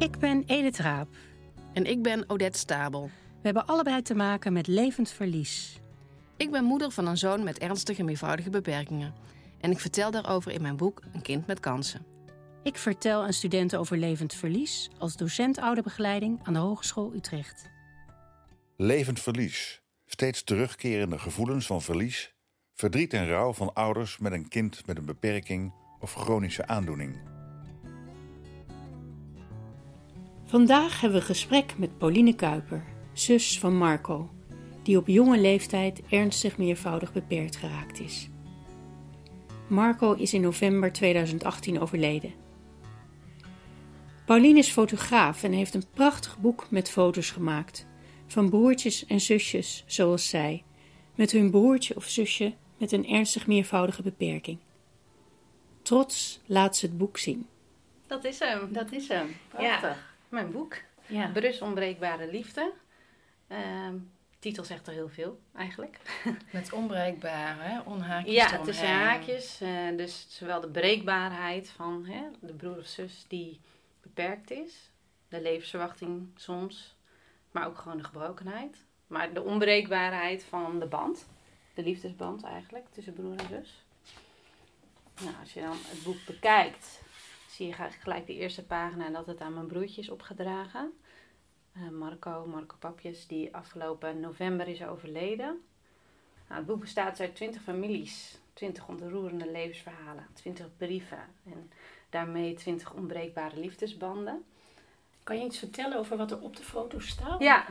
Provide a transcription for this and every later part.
Ik ben Edith Raap. En ik ben Odette Stabel. We hebben allebei te maken met levend verlies. Ik ben moeder van een zoon met ernstige meervoudige beperkingen. En ik vertel daarover in mijn boek Een kind met kansen. Ik vertel aan studenten over levend verlies als docent ouderbegeleiding aan de Hogeschool Utrecht. Levend verlies. Steeds terugkerende gevoelens van verlies, verdriet en rouw van ouders met een kind met een beperking of chronische aandoening. Vandaag hebben we een gesprek met Pauline Kuiper, zus van Marco, die op jonge leeftijd ernstig meervoudig beperkt geraakt is. Marco is in november 2018 overleden. Pauline is fotograaf en heeft een prachtig boek met foto's gemaakt van broertjes en zusjes zoals zij, met hun broertje of zusje met een ernstig meervoudige beperking. Trots laat ze het boek zien. Dat is hem. Dat is hem. Ja, mijn boek. Ja. Brus Onbreekbare Liefde. Ehm, titel zegt er heel veel, eigenlijk. Met onbereikbare, hè? onhaakjes ja, tussen haakjes. eh, dus zowel de breekbaarheid van hè, de broer of zus die beperkt is. De levensverwachting soms. Maar ook gewoon de gebrokenheid. Maar de onbreekbaarheid van de band. De liefdesband eigenlijk tussen broer en zus. Nou, als je dan het boek bekijkt, zie je gelijk- gelijk de eerste pagina dat het aan mijn broertje is opgedragen. Eh, Marco, Marco Papjes, die afgelopen november is overleden. Nou, het boek bestaat uit 20 families, 20 ontroerende levensverhalen, 20 brieven en daarmee 20 onbreekbare liefdesbanden. Kan je iets vertellen over wat er op de foto staat? Ja,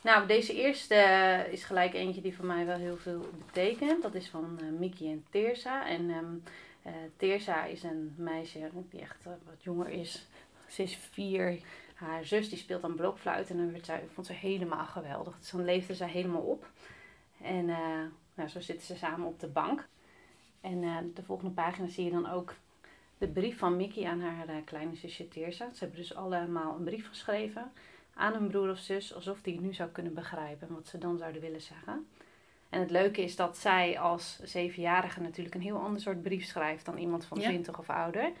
nou deze eerste is gelijk eentje die voor mij wel heel veel betekent. Dat is van eh Mickey en Teersa. En ehm eh, Teersa is een meisje die echt eh, wat jonger is. Ze is vier. Haar zus die speelt dan blokfluit en dan werd vond ze helemaal geweldig. Dus dan leefde zij helemaal op. En eh, nou, zo zitten ze samen op de bank. En de volgende pagina zie je dan ook de brief van Mickey aan haar kleine zusje Teersa. Ze hebben dus allemaal een brief geschreven aan hun broer of zus, alsof die nu zou kunnen begrijpen wat ze dan zouden willen zeggen. En het leuke is dat zij als zevenjarige natuurlijk een heel ander soort brief schrijft dan iemand van Ja. twintig of ouder.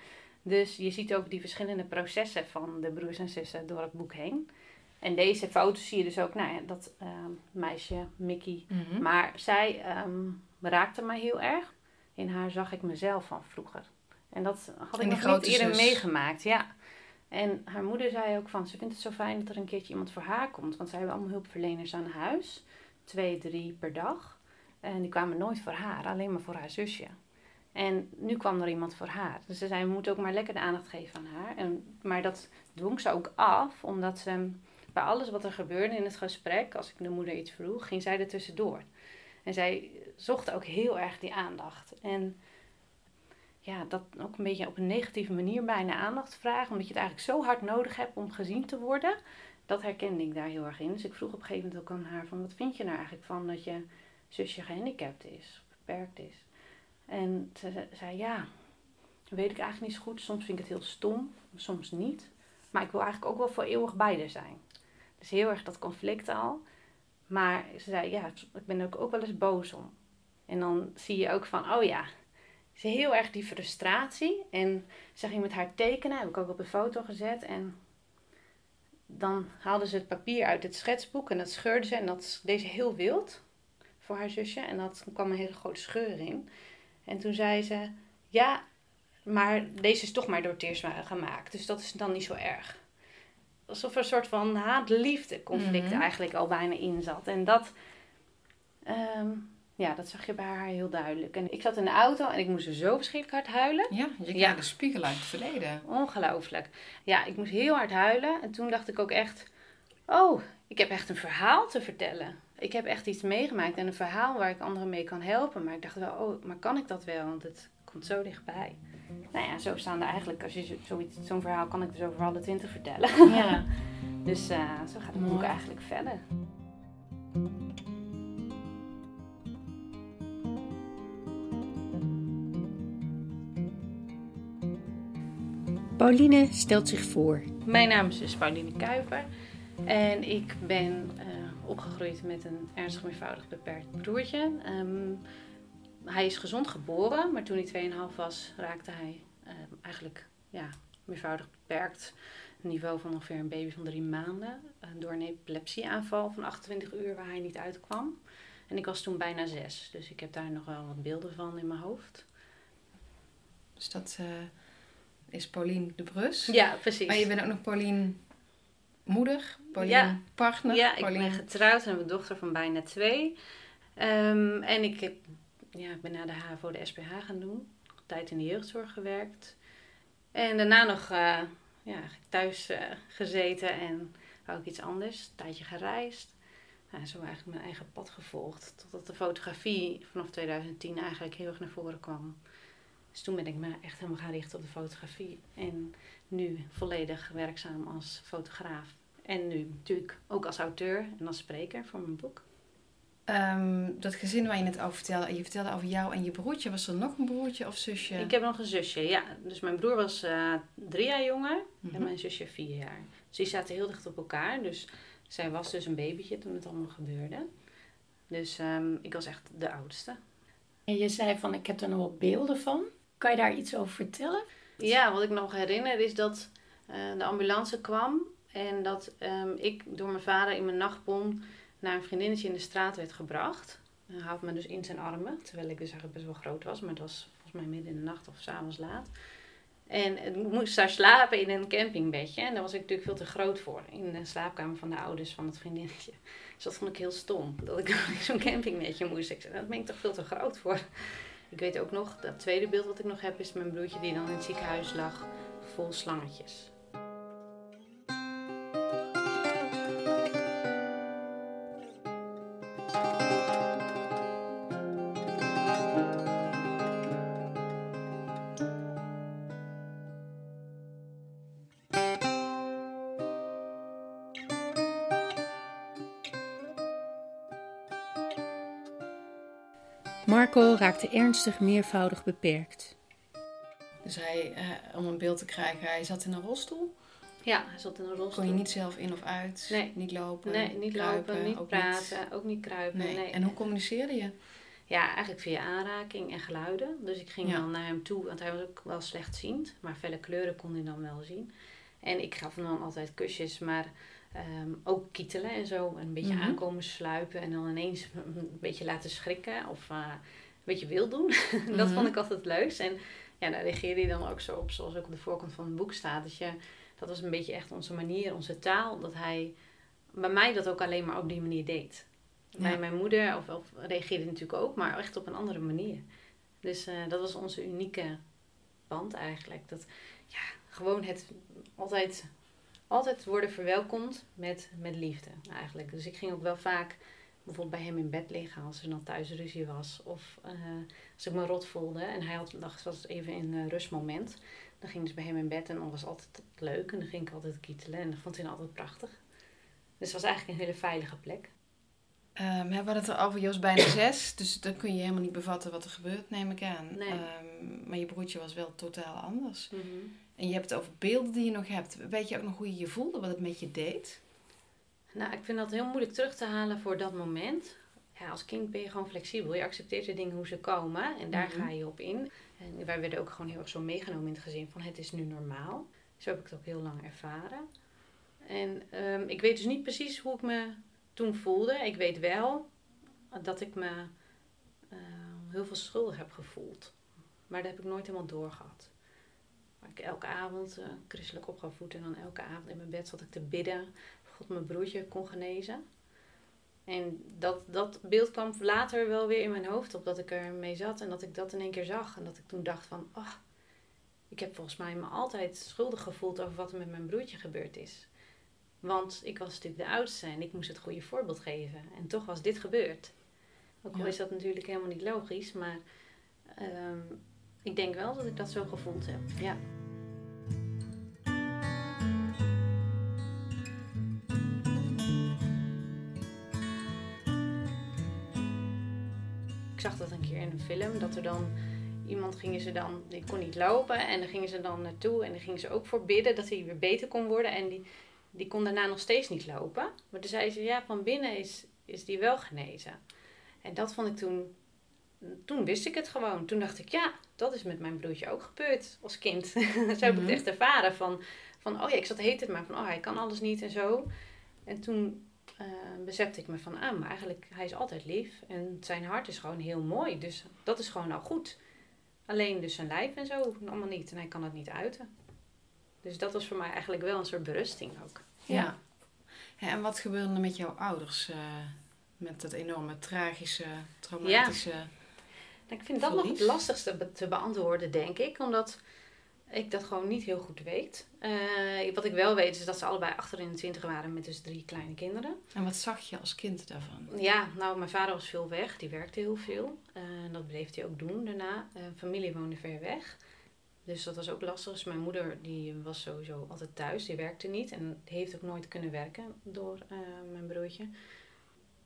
Dus je ziet ook die verschillende processen van de broers en zussen door het boek heen. En deze foto's zie je dus ook, nou ja, dat ehm, meisje, Mickey. Mhm. Maar zij ehm, raakte mij heel erg. In haar zag ik mezelf van vroeger. En dat had ik nog niet eerder zus. meegemaakt, ja. En haar moeder zei ook van, ze vindt het zo fijn dat er een keertje iemand voor haar komt. Want zij hebben allemaal hulpverleners aan huis. Twee, drie per dag. En die kwamen nooit voor haar, alleen maar voor haar zusje. En nu kwam er iemand voor haar. Dus ze zei, we moeten ook maar lekker de aandacht geven aan haar. En, maar dat dwong ze ook af, omdat ze bij alles wat er gebeurde in het gesprek, als ik de moeder iets vroeg, ging zij er tussendoor. En zij zocht ook heel erg die aandacht. En ja, dat ook een beetje op een negatieve manier bijna aandacht vragen, omdat je het eigenlijk zo hard nodig hebt om gezien te worden. Dat herkende ik daar heel erg in. Dus ik vroeg op een gegeven moment ook aan haar van, wat vind je nou eigenlijk van dat je zusje gehandicapt is, beperkt is? En ze ze- zei, ja, weet ik eigenlijk niet zo goed. Soms vind ik het heel stom, soms niet. Maar ik wil eigenlijk ook wel voor eeuwig beide zijn. Dus heel erg dat conflict al. Maar ze zei, ja, ik ben er ook wel eens boos om. En dan zie je ook van, oh ja, ze heel erg die frustratie. En ze ging met haar tekenen, heb ik ook op een foto gezet. En dan haalde ze het papier uit het schetsboek en dat scheurde ze. En dat deed ze heel wild voor haar zusje. En dat kwam een hele grote scheur in. En toen zei ze, ja, maar deze is toch maar door Teersma gemaakt. Dus dat is dan niet zo erg. Alsof er een soort van haat-liefde conflict Mhm. eigenlijk al bijna in zat. En dat, ehm, ja, dat zag je bij haar heel duidelijk. En ik zat in de auto en ik moest zo verschrikkelijk hard huilen. Ja, je Ja. de spiegel uit het verleden. Ongelooflijk. Ja, ik moest heel hard huilen. En toen dacht ik ook echt... Oh, ik heb echt een verhaal te vertellen. Ik heb echt iets meegemaakt en een verhaal waar ik anderen mee kan helpen. Maar ik dacht wel, oh, maar kan ik dat wel? Want het komt zo dichtbij. Nou ja, zo staan er eigenlijk... Als je zo- zoiets, zo'n verhaal kan ik dus over alle twintig vertellen. Ja. Dus eh, zo gaat het boek eigenlijk verder. Pauline stelt zich voor. Mijn naam is dus Pauline Kuiper. En ik ben eh, opgegroeid met een ernstig meervoudig beperkt broertje. Ehm, hij is gezond geboren, maar toen hij 2,5 was, raakte hij eh, eigenlijk ja, meervoudig beperkt niveau van ongeveer een baby van drie maanden. eh, door een epilepsieaanval van 28 uur waar hij niet uitkwam. En ik was toen bijna zes, dus ik heb daar nog wel wat beelden van in mijn hoofd. Dus dat eh, is Paulien de Brus. Ja, precies. Maar je bent ook nog Paulien moeder, Paulien Ja. partner. Ja, ik ben getrouwd en heb een dochter van bijna twee. Ehm, en ik, heb, ja, ik ben na de HAVO de SPH gaan doen. Tijd in de jeugdzorg gewerkt. En daarna nog eh, ja, thuis eh, gezeten en ik iets anders. Een tijdje gereisd. Nou, zo eigenlijk mijn eigen pad gevolgd. Totdat de fotografie vanaf 2010 eigenlijk heel erg naar voren kwam. Dus toen ben ik me echt helemaal gaan richten op de fotografie. En nu volledig werkzaam als fotograaf. En nu natuurlijk ook als auteur en als spreker voor mijn boek. Ehm, dat gezin waar je net over vertelde, je vertelde over jou en je broertje. Was er nog een broertje of zusje? Ik heb nog een zusje, ja. Dus mijn broer was eh, drie jaar jonger Mhm. en mijn zusje vier jaar. Dus die zaten heel dicht op elkaar. Dus zij was dus een babytje toen het allemaal gebeurde. Dus ehm, ik was echt de oudste. En je zei van, ik heb er nog wel beelden van. Kan je daar iets over vertellen? Ja, wat ik nog herinner is dat eh, de ambulance kwam en dat ehm, ik door mijn vader in mijn nachtbon naar een vriendinnetje in de straat werd gebracht. Hij houdt me dus in zijn armen, terwijl ik dus eigenlijk best wel groot was, maar het was volgens mij midden in de nacht of s'avonds laat. En ik moest daar slapen in een campingbedje en daar was ik natuurlijk veel te groot voor, in de slaapkamer van de ouders van het vriendinnetje. Dus dat vond ik heel stom, dat ik zo'n campingbedje moest. Ik zei, dat ben ik toch veel te groot voor. Ik weet ook nog, dat tweede beeld wat ik nog heb, is mijn broertje die dan in het ziekenhuis lag, vol slangetjes. Raakte ernstig meervoudig beperkt. Dus hij, eh, om een beeld te krijgen, hij zat in een rolstoel. Ja, hij zat in een rolstoel. Kon je niet zelf in of uit? Nee. Niet lopen? Nee, niet kruipen, lopen, niet ook praten, ook niet kruipen. Nee. Nee. En hoe communiceerde je? Ja, eigenlijk via aanraking en geluiden. Dus ik ging Ja. dan naar hem toe, want hij was ook wel slechtziend. Maar felle kleuren kon hij dan wel zien. En ik gaf hem dan altijd kusjes, maar ehm, ook kietelen en zo. En een beetje Mhm. aankomen sluipen en dan ineens een beetje laten schrikken. Of eh, een beetje wild doen. dat Mhm. vond ik altijd leukst. En ja, daar reageerde hij dan ook zo op, zoals ook op de voorkant van het boek staat. Dat, je, dat was een beetje echt onze manier, onze taal. Dat hij bij mij dat ook alleen maar op die manier deed. Bij mijn moeder of, of reageerde natuurlijk ook, maar echt op een andere manier. Dus eh, dat was onze unieke band eigenlijk. Dat ja, gewoon het altijd, altijd worden verwelkomd met, met liefde eigenlijk. Dus ik ging ook wel vaak bijvoorbeeld bij hem in bed liggen als er dan thuis ruzie was. Of eh, als ik me rot voelde en hij had, dacht, was even in een rustmoment. Dan ging ik dus bij hem in bed en dan was altijd leuk. En dan ging ik altijd kietelen en dat vond hij altijd prachtig. Dus het was eigenlijk een hele veilige plek. Ehm, we hadden het er over, Joost bijna zes. Dus dan kun je helemaal niet bevatten wat er gebeurt, neem ik aan. Nee. Ehm, maar je broertje was wel totaal anders. En je hebt het over beelden die je nog hebt. Weet je ook nog hoe je je voelde, wat het met je deed? Nou, ik vind dat heel moeilijk terug te halen voor dat moment. Ja, als kind ben je gewoon flexibel. Je accepteert de dingen hoe ze komen en daar Mhm. ga je op in. En wij werden ook gewoon heel erg zo meegenomen in het gezin van het is nu normaal. Zo heb ik het ook heel lang ervaren. En ehm, ik weet dus niet precies hoe ik me toen voelde. Ik weet wel dat ik me eh, heel veel schuldig heb gevoeld. Maar dat heb ik nooit helemaal doorgehad. Maar ik elke avond eh, christelijk opgevoed en dan elke avond in mijn bed zat ik te bidden. Of mijn broertje kon genezen. En dat, dat beeld kwam later wel weer in mijn hoofd op dat ik ermee zat en dat ik dat in één keer zag. En dat ik toen dacht van, ach, ik heb volgens mij me altijd schuldig gevoeld over wat er met mijn broertje gebeurd is. Want ik was natuurlijk de oudste en ik moest het goede voorbeeld geven. En toch was dit gebeurd. Ook al Ja. is dat natuurlijk helemaal niet logisch, maar ehm, ik denk wel dat ik dat zo gevoeld heb. Ja. Film, dat er dan iemand gingen ze dan, die kon niet lopen en dan gingen ze dan naartoe en dan gingen ze ook voor bidden dat hij weer beter kon worden en die, die kon daarna nog steeds niet lopen. Maar toen zei ze, ja, van binnen is, is die wel genezen. En dat vond ik toen, toen wist ik het gewoon. Toen dacht ik, ja, dat is met mijn broertje ook gebeurd als kind. zo heb ik het echt ervaren van, van, oh ja, ik zat heet het maar van, oh hij kan alles niet en zo. En toen uh, besefte ik me van, ah, maar eigenlijk, hij is altijd lief. En zijn hart is gewoon heel mooi. Dus dat is gewoon al goed. Alleen dus zijn lijf en zo, allemaal niet. En hij kan het niet uiten. Dus dat was voor mij eigenlijk wel een soort berusting ook. Ja. ja en wat gebeurde er met jouw ouders? Uh, met dat enorme tragische, traumatische... Ja. Nou, ik vind dat nog het lastigste te beantwoorden, denk ik. Omdat ik dat gewoon niet heel goed weet. Uh, wat ik wel weet is dat ze allebei achter in de twintig waren met dus drie kleine kinderen. En wat zag je als kind daarvan? Ja, nou mijn vader was veel weg. Die werkte heel veel. Uh, dat bleef hij ook doen daarna. Uh, familie woonde ver weg. Dus dat was ook lastig. Dus mijn moeder die was sowieso altijd thuis. Die werkte niet. En heeft ook nooit kunnen werken door mijn broertje.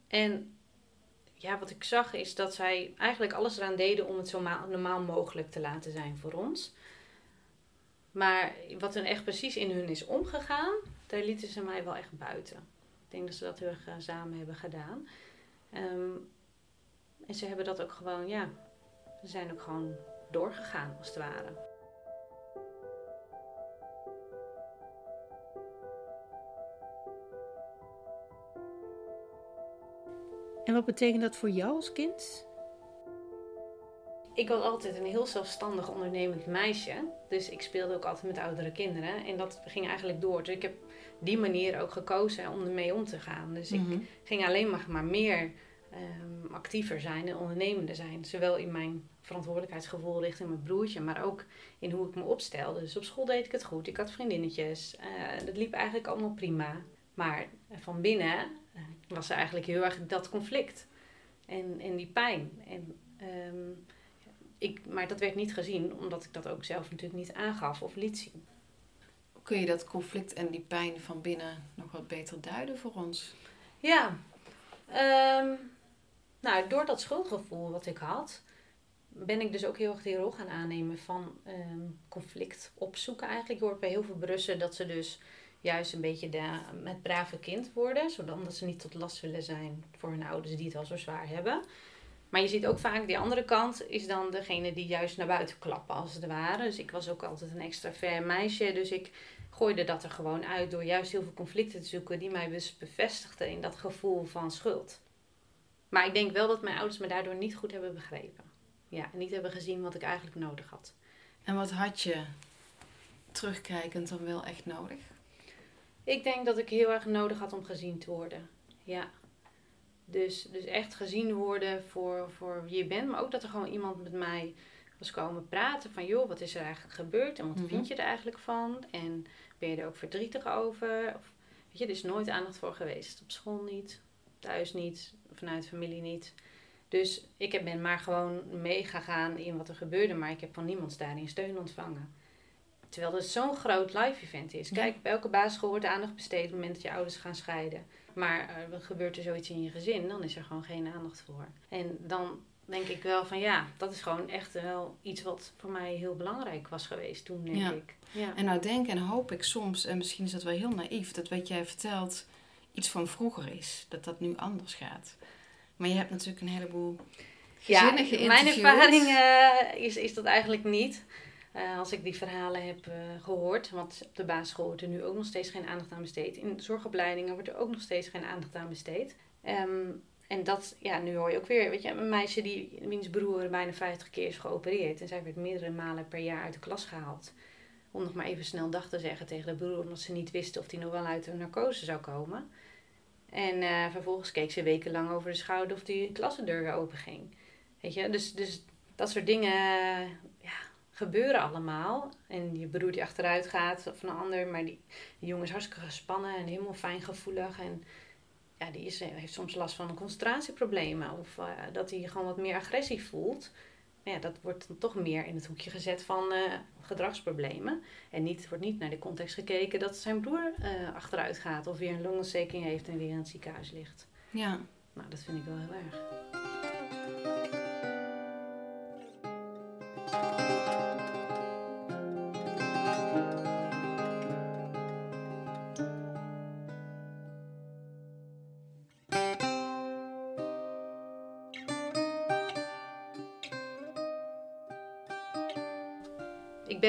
En ja, wat ik zag is dat zij eigenlijk alles eraan deden om het zo normaal mogelijk te laten zijn voor ons. Maar wat er echt precies in hun is omgegaan, daar lieten ze mij wel echt buiten. Ik denk dat ze dat heel erg eh, samen hebben gedaan. Ehm, en ze hebben dat ook gewoon, ja, ze zijn ook gewoon doorgegaan als het ware. En wat betekent dat voor jou als kind? Ik was altijd een heel zelfstandig ondernemend meisje. Dus ik speelde ook altijd met oudere kinderen. En dat ging eigenlijk door. Dus ik heb die manier ook gekozen om ermee om te gaan. Dus ik mhm. ging alleen maar, maar meer um, actiever zijn en ondernemender zijn. Zowel in mijn verantwoordelijkheidsgevoel richting mijn broertje, maar ook in hoe ik me opstelde. Dus op school deed ik het goed. Ik had vriendinnetjes. Uh, dat liep eigenlijk allemaal prima. Maar van binnen uh, was er eigenlijk heel erg dat conflict. En, en die pijn. En um, ik, maar dat werd niet gezien, omdat ik dat ook zelf natuurlijk niet aangaf of liet zien. Kun je dat conflict en die pijn van binnen nog wat beter duiden voor ons? Ja, ehm, nou, door dat schuldgevoel wat ik had, ben ik dus ook heel erg die rol gaan aannemen van um, conflict opzoeken. Eigenlijk je hoort bij heel veel Brussen dat ze dus juist een beetje de, het brave kind worden, zodat ze niet tot last willen zijn voor hun ouders die het al zo zwaar hebben. Maar je ziet ook vaak die andere kant is dan degene die juist naar buiten klappen als het ware. Dus ik was ook altijd een extra ver meisje. Dus ik gooide dat er gewoon uit door juist heel veel conflicten te zoeken die mij dus bevestigden in dat gevoel van schuld. Maar ik denk wel dat mijn ouders me daardoor niet goed hebben begrepen. Ja, en niet hebben gezien wat ik eigenlijk nodig had. En wat had je terugkijkend dan wel echt nodig? Ik denk dat ik heel erg nodig had om gezien te worden. Ja. Dus, dus echt gezien worden voor, voor wie je bent. Maar ook dat er gewoon iemand met mij was komen praten. Van joh, wat is er eigenlijk gebeurd? En wat mhm. vind je er eigenlijk van? En ben je er ook verdrietig over? Of, weet je, er is nooit aandacht voor geweest. Op school niet, thuis niet, vanuit familie niet. Dus ik ben maar gewoon meegegaan in wat er gebeurde. Maar ik heb van niemand daarin steun ontvangen. Terwijl het zo'n groot live event is. Kijk, bij elke basisschool wordt aandacht besteed op het moment dat je ouders gaan scheiden. Maar uh, gebeurt er zoiets in je gezin, dan is er gewoon geen aandacht voor. En dan denk ik wel van ja, dat is gewoon echt wel iets wat voor mij heel belangrijk was geweest toen, denk ik. Ja. En nou denk en hoop ik soms, en misschien is dat wel heel naïef, dat wat jij vertelt iets van vroeger is. Dat dat nu anders gaat. Maar je hebt natuurlijk een heleboel gezinnen ja, Mijn ervaring uh, is, is dat eigenlijk niet. Uh, als ik die verhalen heb uh, gehoord. Want op de basisschool wordt er nu ook nog steeds geen aandacht aan besteed. In zorgopleidingen wordt er ook nog steeds geen aandacht aan besteed. Um, en dat, ja, nu hoor je ook weer, weet je, een meisje die, wiens broer bijna 50 keer is geopereerd. En zij werd meerdere malen per jaar uit de klas gehaald. Om nog maar even snel dag te zeggen tegen de broer, omdat ze niet wisten of hij nog wel uit de narcose zou komen. En uh, vervolgens keek ze wekenlang over de schouder of die klassendeur weer open ging. Weet je, dus, dus dat soort dingen, gebeuren allemaal. En je broer die achteruit gaat of een ander. Maar die, die jongen is hartstikke gespannen en helemaal fijngevoelig. En ja, die is, heeft soms last van concentratieproblemen. Of uh, dat hij gewoon wat meer agressie voelt. Maar ja, dat wordt dan toch meer in het hoekje gezet van uh, gedragsproblemen. En niet, wordt niet naar de context gekeken dat zijn broer uh, achteruit gaat. Of weer een longontsteking heeft en weer in het ziekenhuis ligt. Ja. Nou, dat vind ik wel heel erg.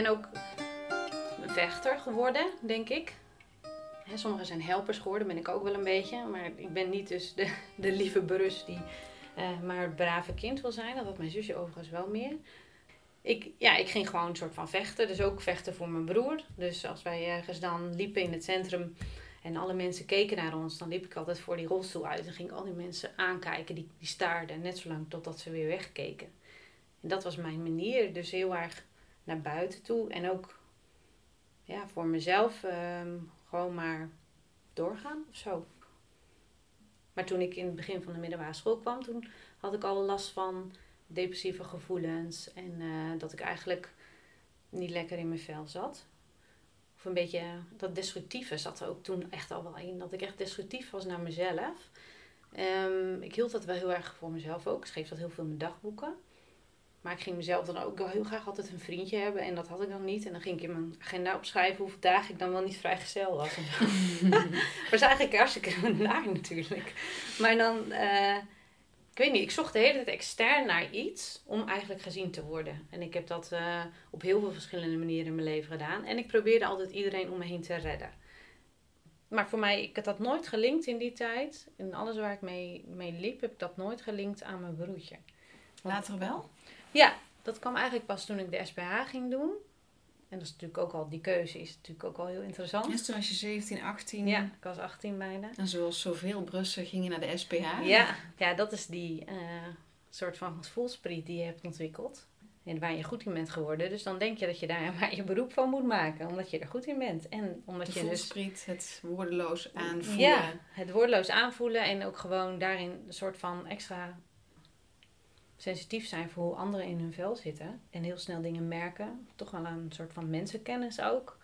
Ben ook een vechter geworden, denk ik. Hè, sommigen zijn helpers geworden, ben ik ook wel een beetje. Maar ik ben niet dus de, de lieve brus die uh, maar het brave kind wil zijn. Dat had mijn zusje overigens wel meer. Ik, ja, ik ging gewoon een soort van vechten. Dus ook vechten voor mijn broer. Dus als wij ergens dan liepen in het centrum en alle mensen keken naar ons, dan liep ik altijd voor die rolstoel uit. En ging al die mensen aankijken, die, die staarden. Net zolang totdat ze weer wegkeken. En dat was mijn manier. Dus heel erg naar buiten toe. En ook ja, voor mezelf ehm, gewoon maar doorgaan of zo. Maar toen ik in het begin van de middelbare school kwam, toen had ik al last van depressieve gevoelens. En uh, dat ik eigenlijk niet lekker in mijn vel zat. Of een beetje, dat destructieve zat er ook toen echt al wel in. Dat ik echt destructief was naar mezelf. Um, ik hield dat wel heel erg voor mezelf ook. Ik schreef dat heel veel in mijn dagboeken. Maar ik ging mezelf dan ook heel graag altijd een vriendje hebben. En dat had ik dan niet. En dan ging ik in mijn agenda opschrijven hoeveel dagen ik dan wel niet vrijgezel was. dat was eigenlijk hartstikke naar natuurlijk. Maar dan, uh, ik weet niet, ik zocht de hele tijd extern naar iets om eigenlijk gezien te worden. En ik heb dat uh, op heel veel verschillende manieren in mijn leven gedaan. En ik probeerde altijd iedereen om me heen te redden. Maar voor mij, ik had dat nooit gelinkt in die tijd. In alles waar ik mee, mee liep, heb ik dat nooit gelinkt aan mijn broertje. Later wel? Ja, dat kwam eigenlijk pas toen ik de SPH ging doen. En dat is natuurlijk ook al, die keuze is natuurlijk ook al heel interessant. Dus toen was je 17, 18? Ja, ik was 18 bijna. En zoals zoveel Brussen ging je naar de SPH? Ja, ja dat is die uh, soort van voelspriet die je hebt ontwikkeld. En waar je goed in bent geworden. Dus dan denk je dat je daar maar je beroep van moet maken. Omdat je er goed in bent. En omdat de je dus, het woordeloos aanvoelen. Ja, het woordeloos aanvoelen. En ook gewoon daarin een soort van extra sensitief zijn voor hoe anderen in hun vel zitten. En heel snel dingen merken. Toch wel een soort van mensenkennis ook.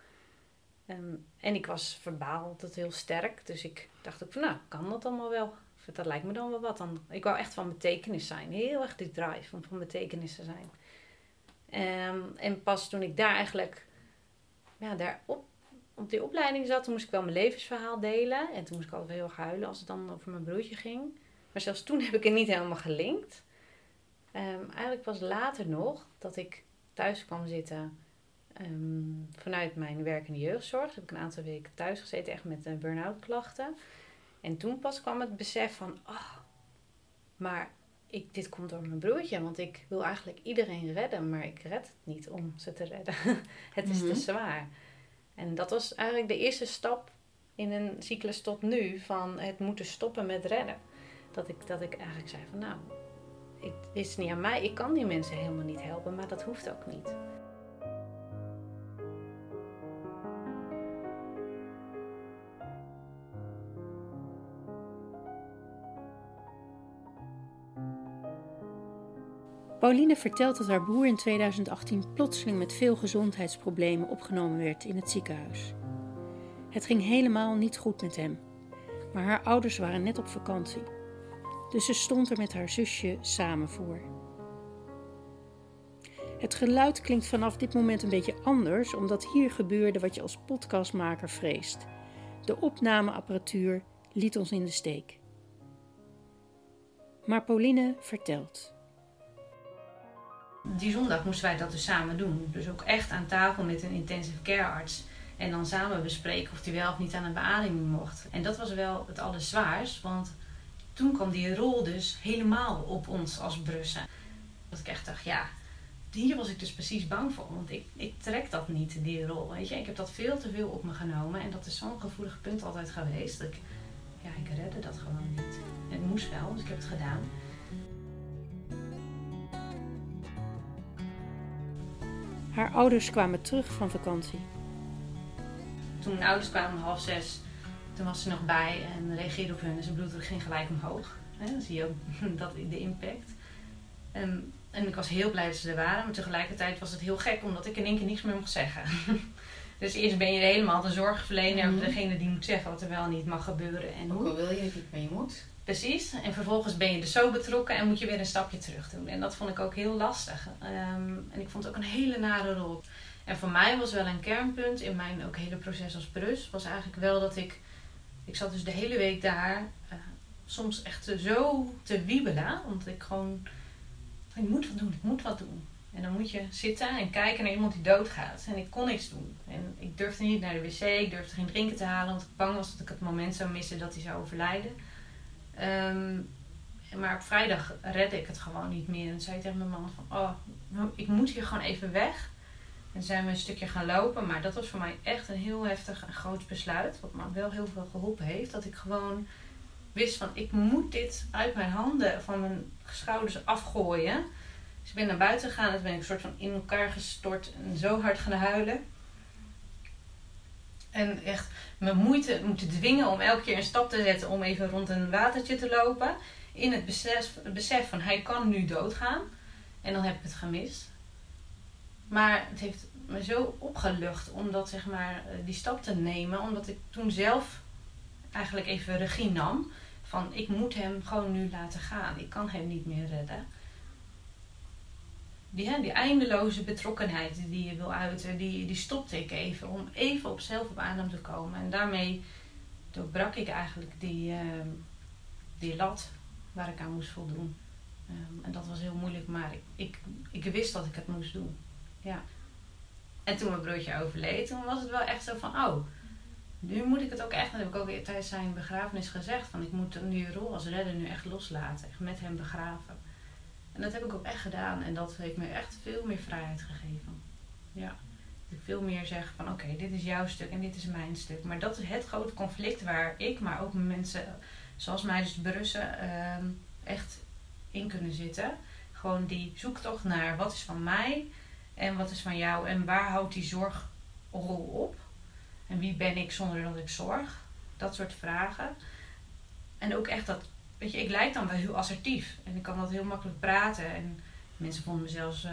Ehm, en ik was verbaal altijd heel sterk. Dus ik dacht ook van nou, kan dat allemaal wel? Dat lijkt me dan wel wat. Dan, ik wou echt van betekenis zijn. Heel erg die drive om van betekenis te zijn. Ehm, en pas toen ik daar eigenlijk ja, daar op, op die opleiding zat, moest ik wel mijn levensverhaal delen. En toen moest ik altijd heel erg huilen als het dan over mijn broertje ging. Maar zelfs toen heb ik het niet helemaal gelinkt. Um, eigenlijk pas later nog dat ik thuis kwam zitten um, vanuit mijn werk in de jeugdzorg. Heb ik een aantal weken thuis gezeten, echt met uh, burn-out klachten. En toen pas kwam het besef van, oh, maar ik, dit komt door mijn broertje. Want ik wil eigenlijk iedereen redden, maar ik red het niet om ze te redden. het is te mhm. zwaar. En dat was eigenlijk de eerste stap in een cyclus tot nu van het moeten stoppen met redden. Dat ik, dat ik eigenlijk zei van nou, het is niet aan mij. Ik kan die mensen helemaal niet helpen, maar dat hoeft ook niet. Pauline vertelt dat haar broer in 2018 plotseling met veel gezondheidsproblemen opgenomen werd in het ziekenhuis. Het ging helemaal niet goed met hem, maar haar ouders waren net op vakantie dus ze stond er met haar zusje samen voor. Het geluid klinkt vanaf dit moment een beetje anders, omdat hier gebeurde wat je als podcastmaker vreest. De opnameapparatuur liet ons in de steek. Maar Pauline vertelt. Die zondag moesten wij dat dus samen doen. Dus ook echt aan tafel met een intensive care arts. En dan samen bespreken of hij wel of niet aan een beademing mocht. En dat was wel het allerzwaarst, want toen kwam die rol dus helemaal op ons als Brussen. Dat ik echt dacht, ja, hier was ik dus precies bang voor. Want ik, ik trek dat niet, die rol. Weet je, ik heb dat veel te veel op me genomen. En dat is zo'n gevoelig punt altijd geweest. Dat ik, ja, ik redde dat gewoon niet. het moest wel, dus ik heb het gedaan. Haar ouders kwamen terug van vakantie. Toen mijn ouders kwamen om half zes, toen was ze nog bij en reageerde op hun en zijn bloeddruk ging gelijk omhoog. dan zie je ook dat, de impact. En, en ik was heel blij dat ze er waren, maar tegelijkertijd was het heel gek omdat ik in één keer niks meer mocht zeggen. dus eerst ben je helemaal de zorgverlener, mm degene die moet zeggen wat er wel niet mag gebeuren. En ook al wil je het niet, maar je moet. Precies, en vervolgens ben je er zo betrokken en moet je weer een stapje terug doen. En dat vond ik ook heel lastig. Ehm, en ik vond het ook een hele nare rol. En voor mij was wel een kernpunt in mijn ook hele proces als brus, was eigenlijk wel dat ik ik zat dus de hele week daar, uh, soms echt zo te wiebelen, want ik gewoon, ik moet wat doen, ik moet wat doen. En dan moet je zitten en kijken naar iemand die doodgaat. En ik kon niks doen. En ik durfde niet naar de wc, ik durfde geen drinken te halen, want ik bang was dat ik het moment zou missen dat hij zou overlijden. Ehm, maar op vrijdag redde ik het gewoon niet meer. En zei ik tegen mijn man van, oh, ik moet hier gewoon even weg. En zijn we een stukje gaan lopen. Maar dat was voor mij echt een heel heftig en groot besluit. Wat me wel heel veel geholpen heeft. Dat ik gewoon wist van, ik moet dit uit mijn handen, van mijn schouders afgooien. Dus ik ben naar buiten gegaan. En toen ben ik een soort van in elkaar gestort. En zo hard gaan huilen. En echt mijn moeite moeten dwingen om elke keer een stap te zetten om even rond een watertje te lopen. In het besef, het besef van hij kan nu doodgaan. En dan heb ik het gemist. Maar het heeft me zo opgelucht om dat, zeg maar, eh, die stap te nemen. Omdat ik toen zelf eigenlijk even regie nam. Van ik moet hem gewoon nu laten gaan. Ik kan hem niet meer redden. Die, die eindeloze betrokkenheid die je wil uiten, die, die stopte ik even. Om even op zelf op adem te komen. En daarmee doorbrak ik eigenlijk die, uh, die lat waar ik aan moest voldoen. Um, en dat was heel moeilijk, maar ik, ik wist dat ik het moest doen. Ja. En toen mijn broertje overleed, toen was het wel echt zo van, oh, nu moet ik het ook echt, dat heb ik ook tijdens zijn begrafenis gezegd, van ik moet nu rol als redder nu echt loslaten, echt met hem begraven. En dat heb ik ook echt gedaan en dat heeft me echt veel meer vrijheid gegeven. Ja. Dat ik veel meer zeg van oké, dit is jouw stuk en dit is mijn stuk. Maar dat is het grote conflict waar ik, maar ook mensen zoals mij dus berussen, ehm, echt in kunnen zitten. Gewoon die zoektocht naar wat is van mij en wat is van jou en waar houdt die zorgrol op? En wie ben ik zonder dat ik zorg? Dat soort vragen. En ook echt dat, weet je, ik lijk dan wel heel assertief. En ik kan dat heel makkelijk praten. En mensen vonden me zelfs, uh,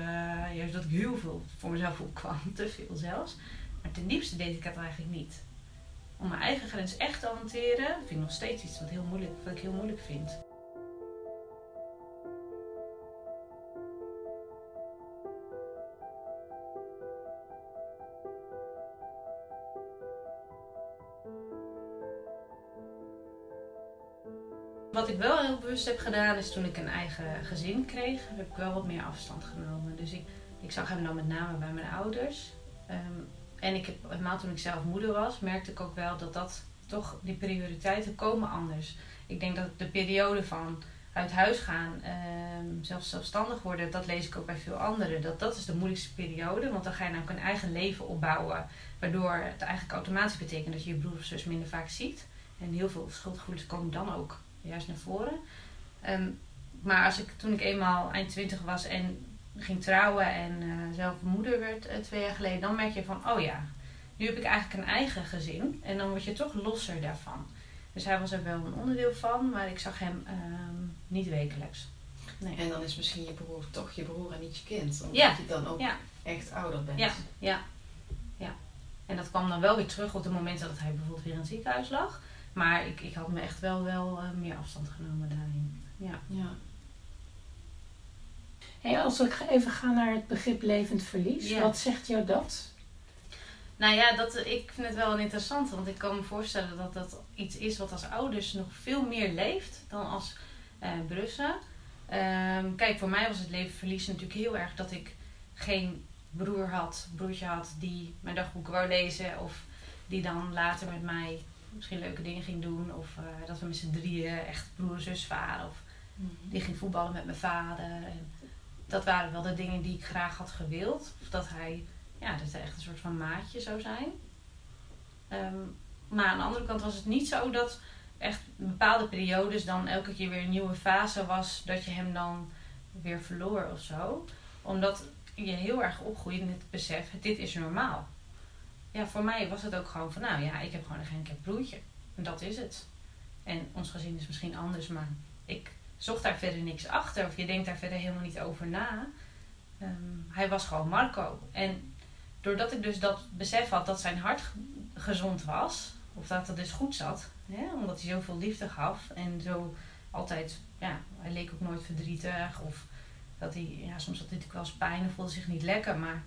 juist dat ik heel veel voor mezelf opkwam. Te veel zelfs. Maar ten diepste deed ik het eigenlijk niet. Om mijn eigen grens echt te hanteren, vind ik nog steeds iets wat, heel moeilijk, wat ik heel moeilijk vind. Wel heel bewust heb gedaan, is toen ik een eigen gezin kreeg, heb ik wel wat meer afstand genomen. Dus ik, ik zag hem dan met name bij mijn ouders. Ehm, en ik heb, helemaal toen ik zelf moeder was, merkte ik ook wel dat dat toch, die prioriteiten komen anders. Ik denk dat de periode van uit huis gaan, um, zelfs zelfstandig worden, dat lees ik ook bij veel anderen. Dat dat is de moeilijkste periode, want dan ga je namelijk een eigen leven opbouwen. Waardoor het eigenlijk automatisch betekent dat je je broer of zus minder vaak ziet. En heel veel schuldgevoelens komen dan ook juist naar voren. Ehm, maar als ik, toen ik eenmaal eind twintig was en ging trouwen en uh, zelf moeder werd uh, twee jaar geleden, dan merk je van, oh ja, nu heb ik eigenlijk een eigen gezin. En dan word je toch losser daarvan. Dus hij was er wel een onderdeel van, maar ik zag hem uh, niet wekelijks. Nee. En dan is misschien je broer toch je broer en niet je kind. Omdat ja. je dan ook echt ouder bent. Ja, ja, ja. En dat kwam dan wel weer terug op de momenten dat hij bijvoorbeeld weer in het ziekenhuis lag. Maar ik, ik had me echt wel, wel uh, meer afstand genomen daarin. Ja. ja. Hey, als ik even ga naar het begrip levend verlies, wat zegt jou dat? Nou ja, dat, ik vind het wel interessant, want ik kan me voorstellen dat dat iets is wat als ouders nog veel meer leeft dan als uh, brussen. Um, kijk, voor mij was het levenverlies natuurlijk heel erg dat ik geen broer had, broertje had die mijn dagboek wou lezen of die dan later met mij misschien leuke dingen ging doen. Of uh, dat we met z'n drieën echt broer-zus waren. Of mm -hmm. die ging voetballen met mijn vader. En dat waren wel de dingen die ik graag had gewild. Of dat hij, ja, dat hij echt een soort van maatje zou zijn. Um, maar aan de andere kant was het niet zo dat echt bepaalde periodes dan elke keer weer een nieuwe fase was. Dat je hem dan weer verloor of zo. Omdat je heel erg opgroeit in het besef, dit is normaal ja, voor mij was het ook gewoon van, nou ja, ik heb gewoon een gehandicapt broertje. En dat is het. En ons gezin is misschien anders, maar ik zocht daar verder niks achter. Of je denkt daar verder helemaal niet over na. Um, hij was gewoon Marco. En doordat ik dus dat besef had dat zijn hart gezond was, of dat het dus goed zat, hè, omdat hij zoveel liefde gaf en zo altijd, ja, hij leek ook nooit verdrietig. Of dat hij, ja, soms had hij natuurlijk wel eens pijn en voelde zich niet lekker, maar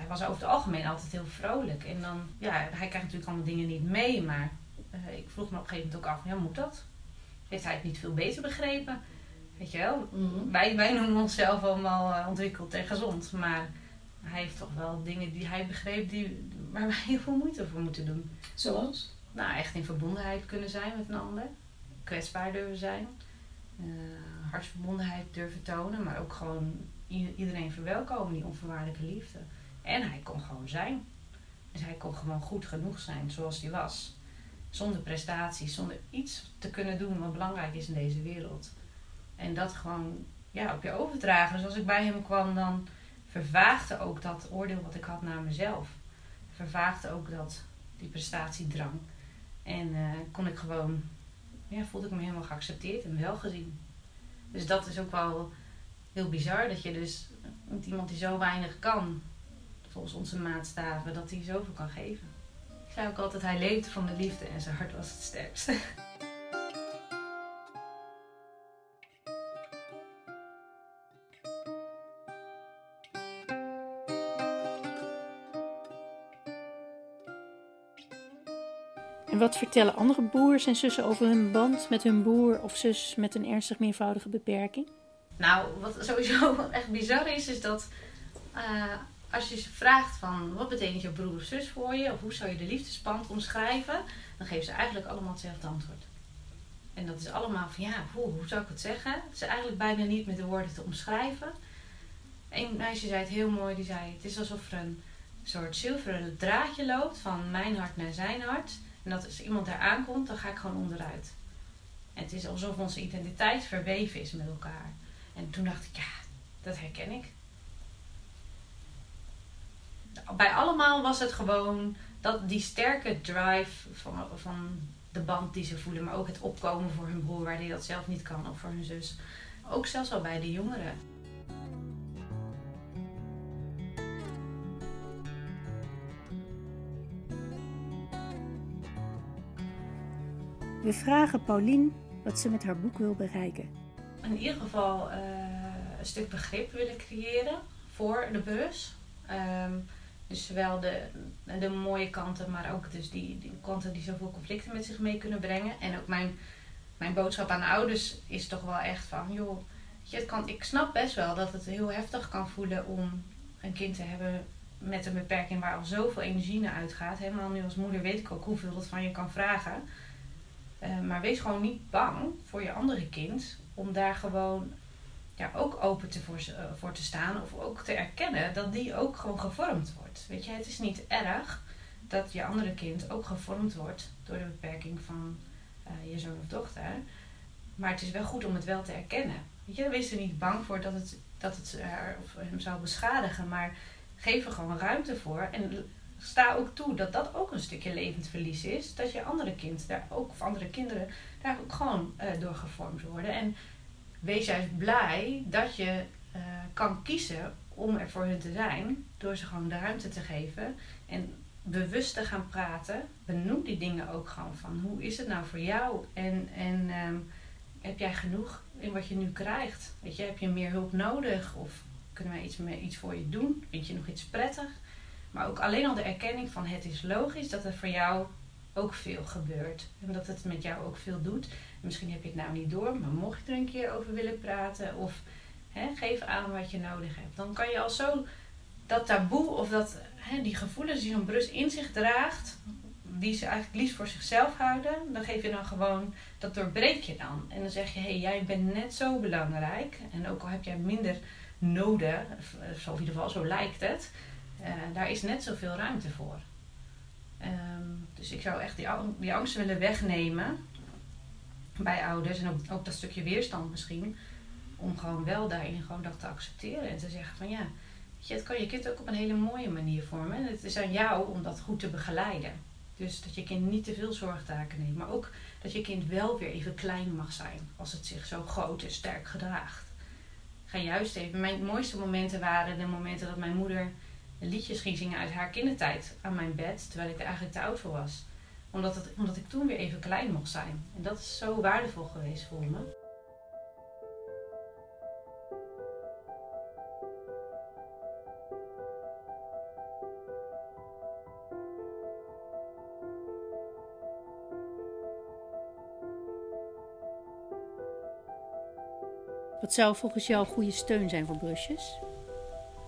hij was over het algemeen altijd heel vrolijk. En dan, ja, hij krijgt natuurlijk allemaal dingen niet mee, maar uh, ik vroeg me op een gegeven moment ook af, ja, moet dat? Heeft hij het niet veel beter begrepen? Weet je wel? Mhm. Wij, wij noemen onszelf allemaal eh, ontwikkeld en gezond. Maar hij heeft toch wel dingen die hij begreep die, waar wij heel veel moeite voor moeten doen. Zoals? Nou, echt in verbondenheid kunnen zijn met een ander. Kwetsbaar durven zijn. eh, hartsverbondenheid durven tonen. Maar ook gewoon iedereen verwelkomen, die onvoorwaardelijke liefde. En hij kon gewoon zijn. Dus hij kon gewoon goed genoeg zijn zoals hij was. Zonder prestaties, zonder iets te kunnen doen wat belangrijk is in deze wereld. En dat gewoon ja, op je overdragen. Dus als ik bij hem kwam, dan vervaagde ook dat oordeel wat ik had naar mezelf. Vervaagde ook dat, die prestatiedrang. En eh, kon ik gewoon, ja, voelde ik me helemaal geaccepteerd en welgezien. Dus dat is ook wel heel bizar dat je dus met iemand die zo weinig kan, volgens onze maatstaven, dat hij zoveel kan geven. Ik zei ook altijd, hij leefde van de liefde en zijn hart was het sterkste. En wat vertellen andere broers en zussen over hun band met hun broer of zus met een ernstig meervoudige beperking? Nou, wat sowieso echt bizar is, is dat eh, als je ze vraagt van wat betekent je broer of zus voor je, of hoe zou je de liefdesband omschrijven, dan geven ze eigenlijk allemaal hetzelfde antwoord. En dat is allemaal van ja, hoe, hoe zou ik het zeggen? Het is eigenlijk bijna niet met de woorden te omschrijven. Een meisje zei het heel mooi, die zei het is alsof er een soort zilveren draadje loopt van mijn hart naar zijn hart. En dat als iemand daar aankomt, dan ga ik gewoon onderuit. En het is alsof onze identiteit verweven is met elkaar. En toen dacht ik, ja, dat herken ik. Bij allemaal was het gewoon dat die sterke drive van, van de band die ze voelen, maar ook het opkomen voor hun broer waar die dat zelf niet kan, of voor hun zus. Ook zelfs al bij de jongeren. We vragen Paulien wat ze met haar boek wil bereiken. in ieder geval eh, een stuk begrip willen creëren voor de bus. Ehm, dus zowel de, de mooie kanten, maar ook dus die, die kanten die zoveel conflicten met zich mee kunnen brengen. En ook mijn, mijn boodschap aan ouders is toch wel echt van, joh, je, kan, ik snap best wel dat het heel heftig kan voelen om een kind te hebben met een beperking waar al zoveel energie naar uitgaat. Helemaal nu als moeder weet ik ook hoeveel dat van je kan vragen. Eh, maar wees gewoon niet bang voor je andere kind om daar gewoon ja, ook open te voor, eh, voor te staan. Of ook te erkennen dat die ook gewoon gevormd wordt. Weet je, het is niet erg dat je andere kind ook gevormd wordt door de beperking van eh, je zoon of dochter. Maar het is wel goed om het wel te erkennen. Weet je, wees er niet bang voor dat het, dat het haar of hem zou beschadigen. Maar geef er gewoon ruimte voor. En sta ook toe dat dat ook een stukje levensverlies is. Dat je andere kind daar ook, of andere kinderen daar ook gewoon eh, door gevormd worden. En wees juist blij dat je eh, kan kiezen om er voor hun te zijn. Door ze gewoon de ruimte te geven. En bewust te gaan praten. Benoem die dingen ook gewoon van hoe is het nou voor jou? En, en ehm, heb jij genoeg in wat je nu krijgt? Weet je, heb je meer hulp nodig? Of kunnen wij iets, mee, iets voor je doen? Vind je nog iets prettig? Maar ook alleen al de erkenning van het is logisch dat er voor jou ook veel gebeurt. En dat het met jou ook veel doet. Misschien heb je het nou niet door, maar mocht je er een keer over willen praten of hè, geef aan wat je nodig hebt. Dan kan je al zo dat taboe of dat, hè, die gevoelens die zo'n brus in zich draagt, die ze eigenlijk liefst voor zichzelf houden, dan geef je dan gewoon, dat doorbreek je dan. En dan zeg je, hé, hey, jij bent net zo belangrijk. En ook al heb jij minder noden, of in ieder geval, zo lijkt het. Uh, daar is net zoveel ruimte voor. Um, dus ik zou echt die, die angst willen wegnemen bij ouders. En ook, ook, dat stukje weerstand misschien. Om gewoon wel daarin gewoon dat te accepteren. En te zeggen van ja, weet je, het kan je kind ook op een hele mooie manier vormen. En het is aan jou om dat goed te begeleiden. Dus dat je kind niet te veel zorgtaken neemt. Maar ook dat je kind wel weer even klein mag zijn. Als het zich zo groot en sterk gedraagt. Ga juist even. Mijn mooiste momenten waren de momenten dat mijn moeder liedjes ging zingen uit haar kindertijd aan mijn bed, terwijl ik er eigenlijk te oud voor was. Omdat, het, omdat ik toen weer even klein mocht zijn. En dat is zo waardevol geweest voor me. Wat zou volgens jou goede steun zijn voor brusjes?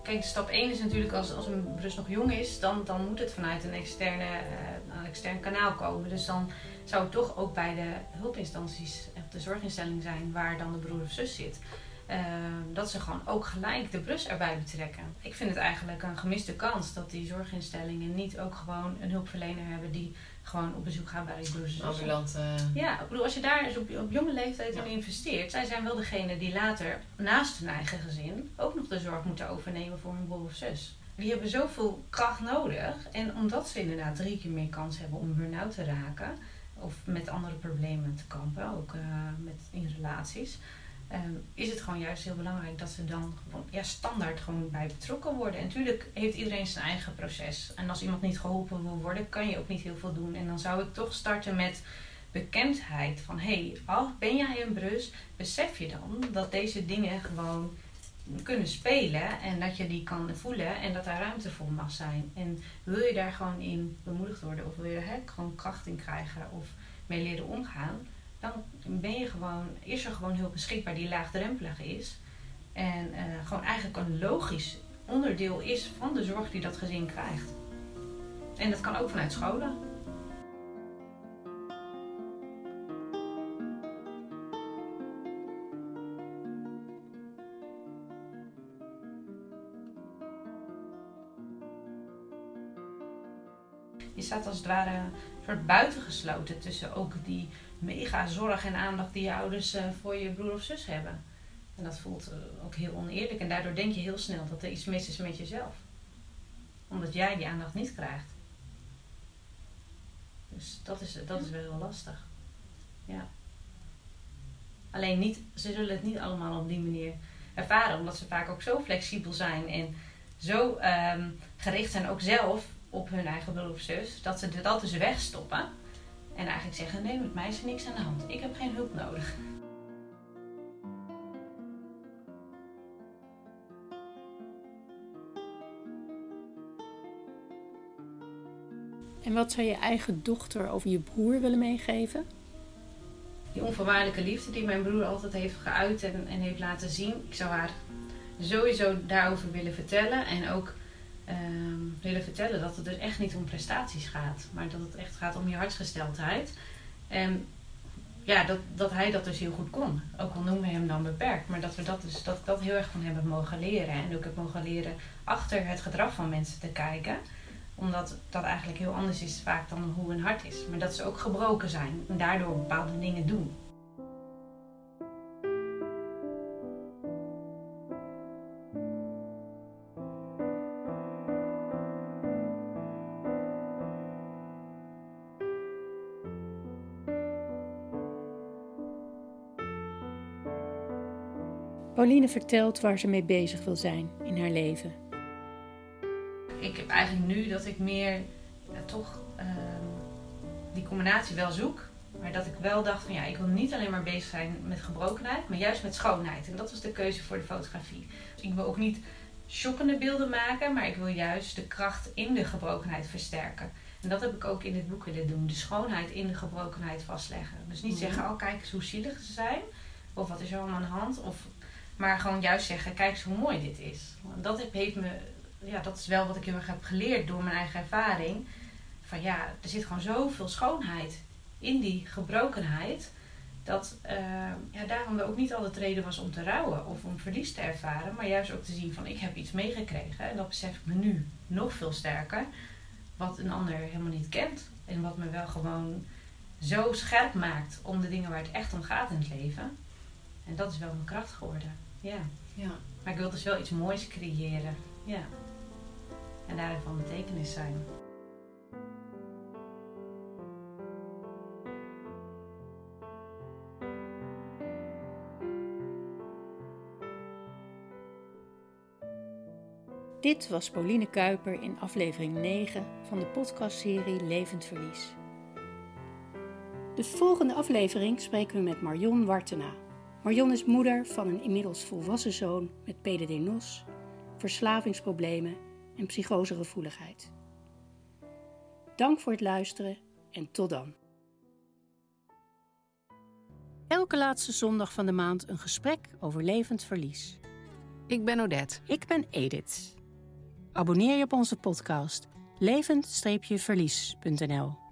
Kijk, stap 1 is natuurlijk als, als een brus nog jong is, dan, dan moet het vanuit een, externe, uh, een extern kanaal komen. Dus dan zou het toch ook bij de hulpinstanties de zorginstelling zijn waar dan de broer of zus zit. Ehm, dat ze gewoon ook gelijk de brus erbij betrekken. Ik vind het eigenlijk een gemiste kans dat die zorginstellingen niet ook gewoon een hulpverlener hebben die gewoon op bezoek gaat bij die broers Ambulant. Uh... Ja, ik bedoel, als je daar op, op jonge leeftijd in investeert, zij zijn wel degene die later naast hun eigen gezin ook nog de zorg moeten overnemen voor hun broer of zus. Die hebben zoveel kracht nodig. En omdat ze inderdaad drie keer meer kans hebben om burn-out te raken, of met andere problemen te kampen, ook uh, met, in relaties, Ehm, is het gewoon juist heel belangrijk dat ze dan gewoon, ja, standaard gewoon bij betrokken worden. En natuurlijk heeft iedereen zijn eigen proces. En als iemand niet geholpen wil worden, kan je ook niet heel veel doen. En dan zou ik toch starten met bekendheid. Van hey, ben jij een brus, besef je dan dat deze dingen gewoon kunnen spelen en dat je die kan voelen en dat daar ruimte voor mag zijn. En wil je daar gewoon in bemoedigd worden of wil je er gewoon kracht in krijgen of mee leren omgaan, dan ben je gewoon, is er gewoon heel beschikbaar die laagdrempelig is. En uh, gewoon eigenlijk een logisch onderdeel is van de zorg die dat gezin krijgt. En dat kan ook vanuit scholen. Je staat als het ware soort buitengesloten tussen ook die mega zorg en aandacht die je ouders uh, voor je broer of zus hebben. En dat voelt uh, ook heel oneerlijk. En daardoor denk je heel snel dat er iets mis is met jezelf. Omdat jij die aandacht niet krijgt. Dus dat is, dat is wel heel lastig. Ja. Alleen niet, ze zullen het niet allemaal op die manier ervaren. Omdat ze vaak ook zo flexibel zijn en zo um, gericht zijn ook zelf op hun eigen broer of zus. Dat ze dat dus wegstoppen. En eigenlijk zeggen: nee, met mij is er niks aan de hand. Ik heb geen hulp nodig. En wat zou je eigen dochter over je broer willen meegeven? Die onvoorwaardelijke liefde die mijn broer altijd heeft geuit en, en heeft laten zien. Ik zou haar sowieso daarover willen vertellen. En ook Ehm, willen vertellen dat het dus echt niet om prestaties gaat, maar dat het echt gaat om je hartsgesteldheid. En ja, dat, dat hij dat dus heel goed kon. Ook al noemen we hem dan beperkt, maar dat we dat dus dat, dat heel erg van hebben mogen leren. En ook heb mogen leren achter het gedrag van mensen te kijken omdat dat eigenlijk heel anders is vaak dan hoe een hart is. Maar dat ze ook gebroken zijn en daardoor bepaalde dingen doen. Pauline vertelt waar ze mee bezig wil zijn in haar leven. Ik heb eigenlijk nu dat ik meer ja, toch ehm, die combinatie wel zoek. Maar dat ik wel dacht van ja, ik wil niet alleen maar bezig zijn met gebrokenheid, maar juist met schoonheid. En dat was de keuze voor de fotografie. Dus ik wil ook niet shockende beelden maken, maar ik wil juist de kracht in de gebrokenheid versterken. En dat heb ik ook in dit boek willen doen. De schoonheid in de gebrokenheid vastleggen. Dus niet mhm. zeggen, oh kijk eens hoe zielig ze zijn. Of wat is er allemaal aan de hand. Of maar gewoon juist zeggen, kijk eens hoe mooi dit is. Dat heeft me, ja, dat is wel wat ik heel erg heb geleerd door mijn eigen ervaring. Van ja, er zit gewoon zoveel schoonheid in die gebrokenheid. Dat uh, ja, daarom er ook niet altijd reden was om te rouwen of om verlies te ervaren. Maar juist ook te zien van ik heb iets meegekregen. En dat besef ik me nu nog veel sterker. Wat een ander helemaal niet kent. En wat me wel gewoon zo scherp maakt om de dingen waar het echt om gaat in het leven. En dat is wel mijn kracht geworden. Ja. ja. Maar ik wil dus wel iets moois creëren. Ja. En daarin van betekenis zijn. Dit was Pauline Kuiper in aflevering 9 van de podcastserie Levend Verlies. De volgende aflevering spreken we met Marion Wartena. Marion is moeder van een inmiddels volwassen zoon met PDD-NOS, verslavingsproblemen en psychosegevoeligheid. Dank voor het luisteren en tot dan. Elke laatste zondag van de maand een gesprek over levend verlies. Ik ben Odette. Ik ben Edith. Abonneer je op onze podcast levend-verlies.nl